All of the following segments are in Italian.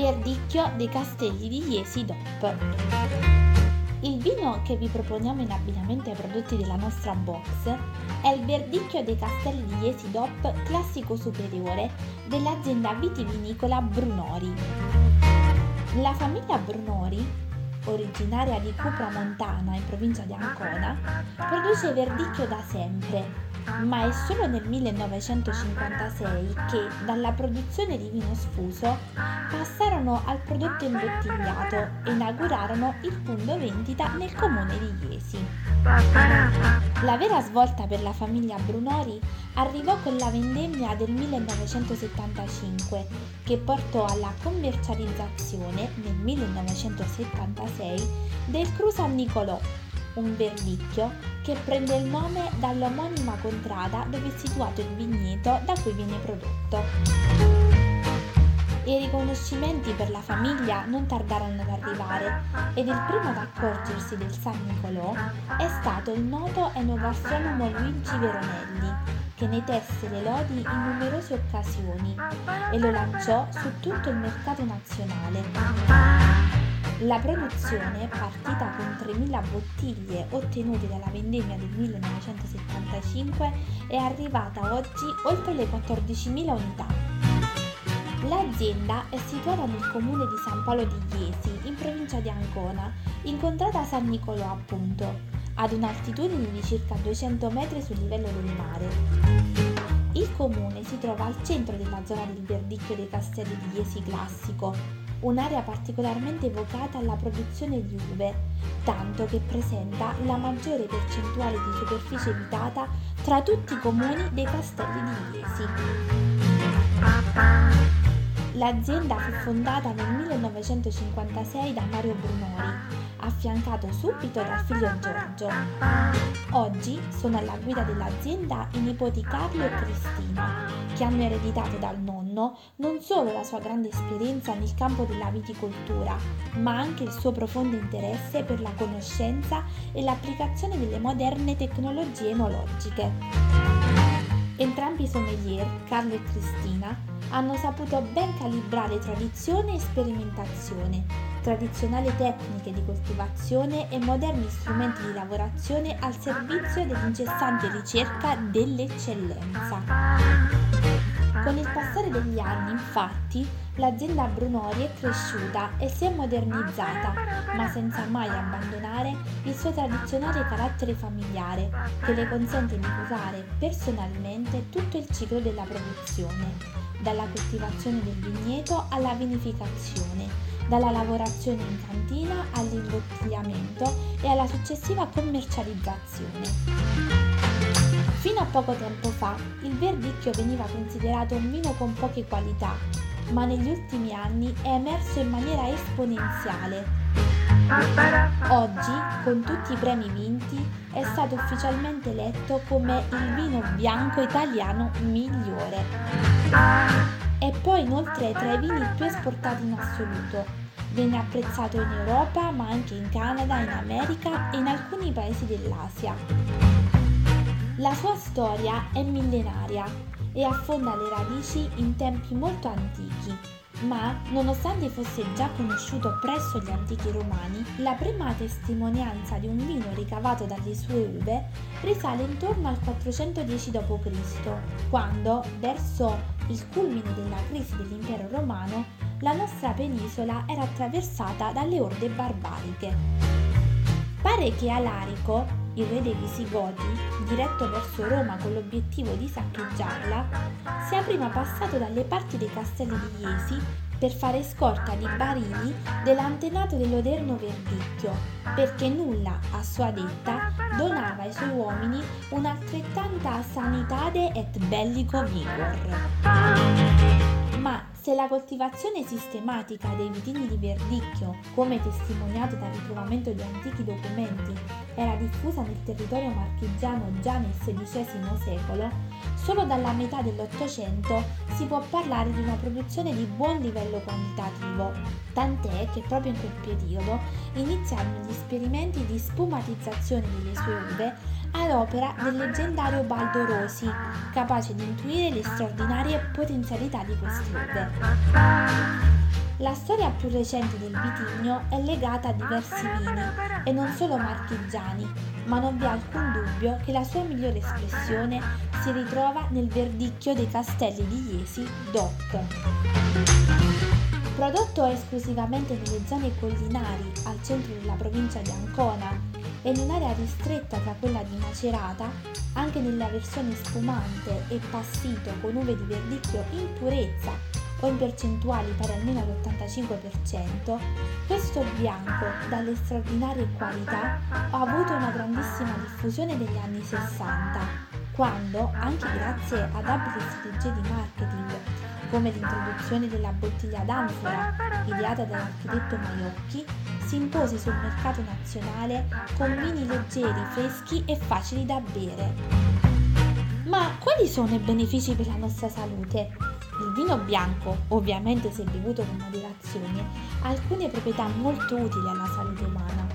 Verdicchio dei Castelli di Iesi DOP. Il vino che vi proponiamo in abbinamento ai prodotti della nostra box è il Verdicchio dei Castelli di Iesi DOP classico superiore dell'azienda vitivinicola Brunori. La famiglia Brunori, originaria di Cupra Montana in provincia di Ancona, produce verdicchio da sempre ma è solo nel 1956 che dalla produzione di vino sfuso passarono al prodotto imbottigliato e inaugurarono il punto vendita nel comune di Iesi. La vera svolta per la famiglia Brunori arrivò con la vendemmia del 1975 che portò alla commercializzazione nel 1976 del Cru San Nicolò un verdicchio che prende il nome dall'omonima contrada dove è situato il vigneto da cui viene prodotto. I riconoscimenti per la famiglia non tardarono ad arrivare ed il primo ad accorgersi del San Nicolò è stato il noto enogastronomo Luigi Veronelli, che ne tesse le lodi in numerose occasioni e lo lanciò su tutto il mercato nazionale. La produzione, partita con 3.000 bottiglie ottenute dalla vendemmia del 1975, è arrivata oggi oltre le 14.000 unità. L'azienda è situata nel comune di San Paolo di Iesi, in provincia di Ancona, incontrata a San Nicolò appunto, ad un'altitudine di circa 200 metri sul livello del mare. Il comune si trova al centro della zona del verdicchio dei castelli di Iesi classico, un'area particolarmente evocata alla produzione di uve, tanto che presenta la maggiore percentuale di superficie abitata tra tutti i comuni dei castelli di Iesi. L'azienda fu fondata nel 1956 da Mario Brunori, affiancato subito dal figlio Giorgio. Oggi sono alla guida dell'azienda i nipoti Carlo e Cristina, che hanno ereditato dal nonno non solo la sua grande esperienza nel campo della viticoltura, ma anche il suo profondo interesse per la conoscenza e l'applicazione delle moderne tecnologie enologiche. Entrambi i sommelier, Carlo e Cristina, hanno saputo ben calibrare tradizione e sperimentazione, tradizionali tecniche di coltivazione e moderni strumenti di lavorazione al servizio dell'incessante ricerca dell'eccellenza. Con il passare degli anni, infatti, l'azienda Brunori è cresciuta e si è modernizzata, ma senza mai abbandonare il suo tradizionale carattere familiare, che le consente di curare personalmente tutto il ciclo della produzione, dalla coltivazione del vigneto alla vinificazione, dalla lavorazione in cantina all'imbottigliamento e alla successiva commercializzazione. Fino a poco tempo fa il verdicchio veniva considerato un vino con poche qualità, ma negli ultimi anni è emerso in maniera esponenziale. Oggi, con tutti i premi vinti, è stato ufficialmente eletto come il vino bianco italiano migliore. È poi inoltre tra i vini più esportati in assoluto. Viene apprezzato in Europa, ma anche in Canada, in America e in alcuni paesi dell'Asia. La sua storia è millenaria e affonda le radici in tempi molto antichi, ma nonostante fosse già conosciuto presso gli antichi romani, la prima testimonianza di un vino ricavato dalle sue uve risale intorno al 410 d.C., quando, verso il culmine della crisi dell'impero romano, la nostra penisola era attraversata dalle orde barbariche. Pare che Alarico il re dei Visigoti, diretto verso Roma con l'obiettivo di saccheggiarla, sia prima passato dalle parti dei castelli di Iesi per fare scorta di barili dell'antenato dell'odierno verdicchio, perché nulla, a sua detta, donava ai suoi uomini un'altrettanta sanitade et bellico vigor. Ma se la coltivazione sistematica dei vitini di verdicchio, come testimoniato dal ritrovamento di antichi documenti, era diffusa nel territorio marchigiano già nel XVI secolo, solo dalla metà dell'Ottocento si può parlare di una produzione di buon livello quantitativo, tant'è che proprio in quel periodo iniziarono gli esperimenti di spumatizzazione delle sue uve ad opera del leggendario Baldo Rosi, capace di intuire le straordinarie potenzialità di queste uve. La storia più recente del vitigno è legata a diversi vini e non solo marchigiani, ma non vi è alcun dubbio che la sua migliore espressione si ritrova nel verdicchio dei castelli di Iesi DOC. Prodotto esclusivamente nelle zone collinari al centro della provincia di Ancona e in un'area ristretta tra quella di Macerata, anche nella versione spumante e passito con uve di verdicchio in purezza o in percentuali pari almeno all'85%, questo bianco dalle straordinarie qualità ha avuto una grandissima diffusione negli anni 60, quando, anche grazie ad abili strategie di marketing, come l'introduzione della bottiglia d'anfora ideata dall'architetto Maiocchi, si impose sul mercato nazionale con vini leggeri, freschi e facili da bere. Ma quali sono i benefici per la nostra salute? Il vino bianco, ovviamente se bevuto con moderazione, ha alcune proprietà molto utili alla salute umana.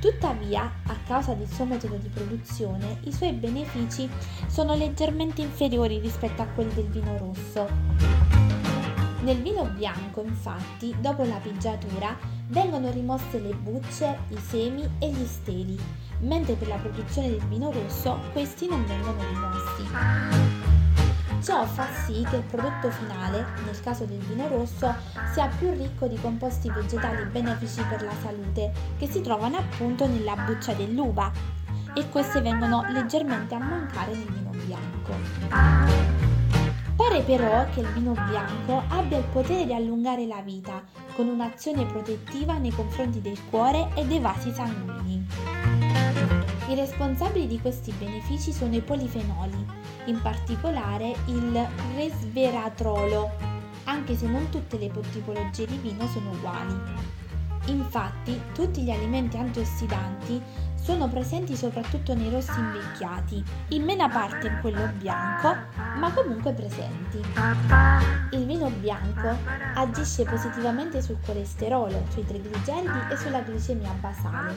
Tuttavia, a causa del suo metodo di produzione, i suoi benefici sono leggermente inferiori rispetto a quelli del vino rosso. Nel vino bianco, infatti, dopo la pigiatura, vengono rimosse le bucce, i semi e gli steli, mentre per la produzione del vino rosso questi non vengono rimossi. Ciò fa sì che il prodotto finale, nel caso del vino rosso, sia più ricco di composti vegetali benefici per la salute, che si trovano appunto nella buccia dell'uva, e queste vengono leggermente a mancare nel vino bianco. Pare però che il vino bianco abbia il potere di allungare la vita, con un'azione protettiva nei confronti del cuore e dei vasi sanguigni. I responsabili di questi benefici sono i polifenoli, in particolare il resveratrolo, anche se non tutte le tipologie di vino sono uguali. Infatti, tutti gli alimenti antiossidanti sono presenti soprattutto nei rossi invecchiati, in mena parte in quello bianco, ma comunque presenti. Il vino bianco agisce positivamente sul colesterolo, sui trigliceridi e sulla glicemia basale.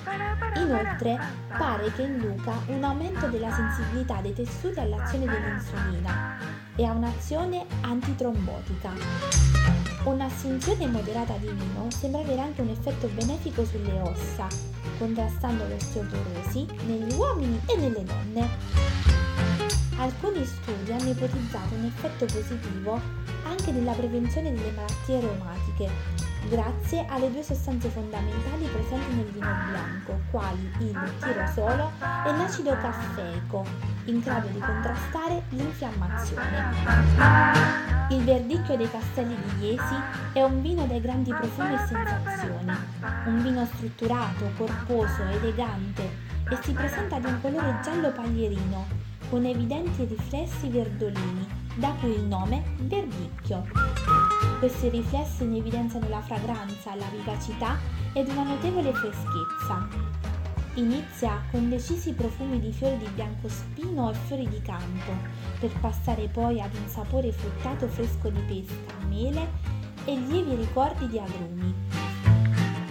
Inoltre, pare che induca un aumento della sensibilità dei tessuti all'azione dell'insulina e ha un'azione antitrombotica. Un'assunzione moderata di vino sembra avere anche un effetto benefico sulle ossa, contrastando l'osteoporosi negli uomini e nelle donne. Alcuni studi hanno ipotizzato un effetto positivo anche nella prevenzione delle malattie reumatiche, grazie alle due sostanze fondamentali presenti nel vino bianco, quali il tirosolo e l'acido caffeico, in grado di contrastare l'infiammazione. Il verdicchio dei castelli di Iesi è un vino dai grandi profumi e sensazioni, un vino strutturato, corposo, elegante e si presenta di un colore giallo paglierino, con evidenti riflessi verdolini, da cui il nome verdicchio. Questi riflessi ne evidenziano la fragranza, la vivacità ed una notevole freschezza. Inizia con decisi profumi di fiori di biancospino e fiori di campo, per passare poi ad un sapore fruttato fresco di pesca, mele e lievi ricordi di agrumi.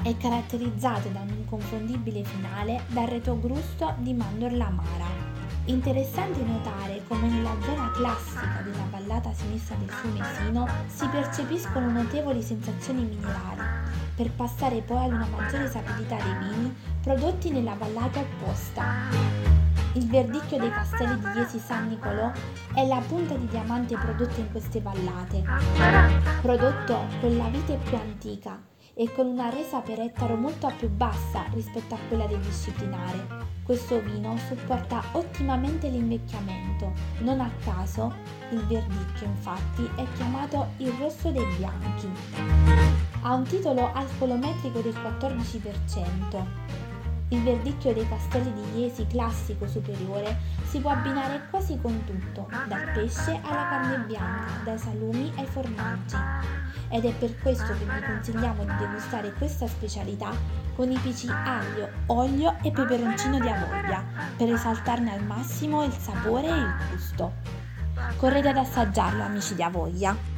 È caratterizzato da un inconfondibile finale dal retrogusto di mandorla amara. Interessante notare come nella zona classica della vallata sinistra del fiume Sino si percepiscono notevoli sensazioni minerali, per passare poi ad una maggiore sapidità dei vini prodotti nella vallata opposta. Il verdicchio dei castelli di Iesi San Nicolò è la punta di diamante prodotta in queste vallate, prodotto con la vite più antica e con una resa per ettaro molto più bassa rispetto a quella del disciplinare. Questo vino supporta ottimamente l'invecchiamento, non a caso il verdicchio infatti è chiamato il rosso dei bianchi. Ha un titolo alcolometrico del 14%. Il verdicchio dei castelli di Iesi classico superiore si può abbinare quasi con tutto, dal pesce alla carne bianca, dai salumi ai formaggi. Ed è per questo che vi consigliamo di degustare questa specialità con i pici aglio, olio e peperoncino di Avoia per esaltarne al massimo il sapore e il gusto. Correte ad assaggiarlo amici di Avoia!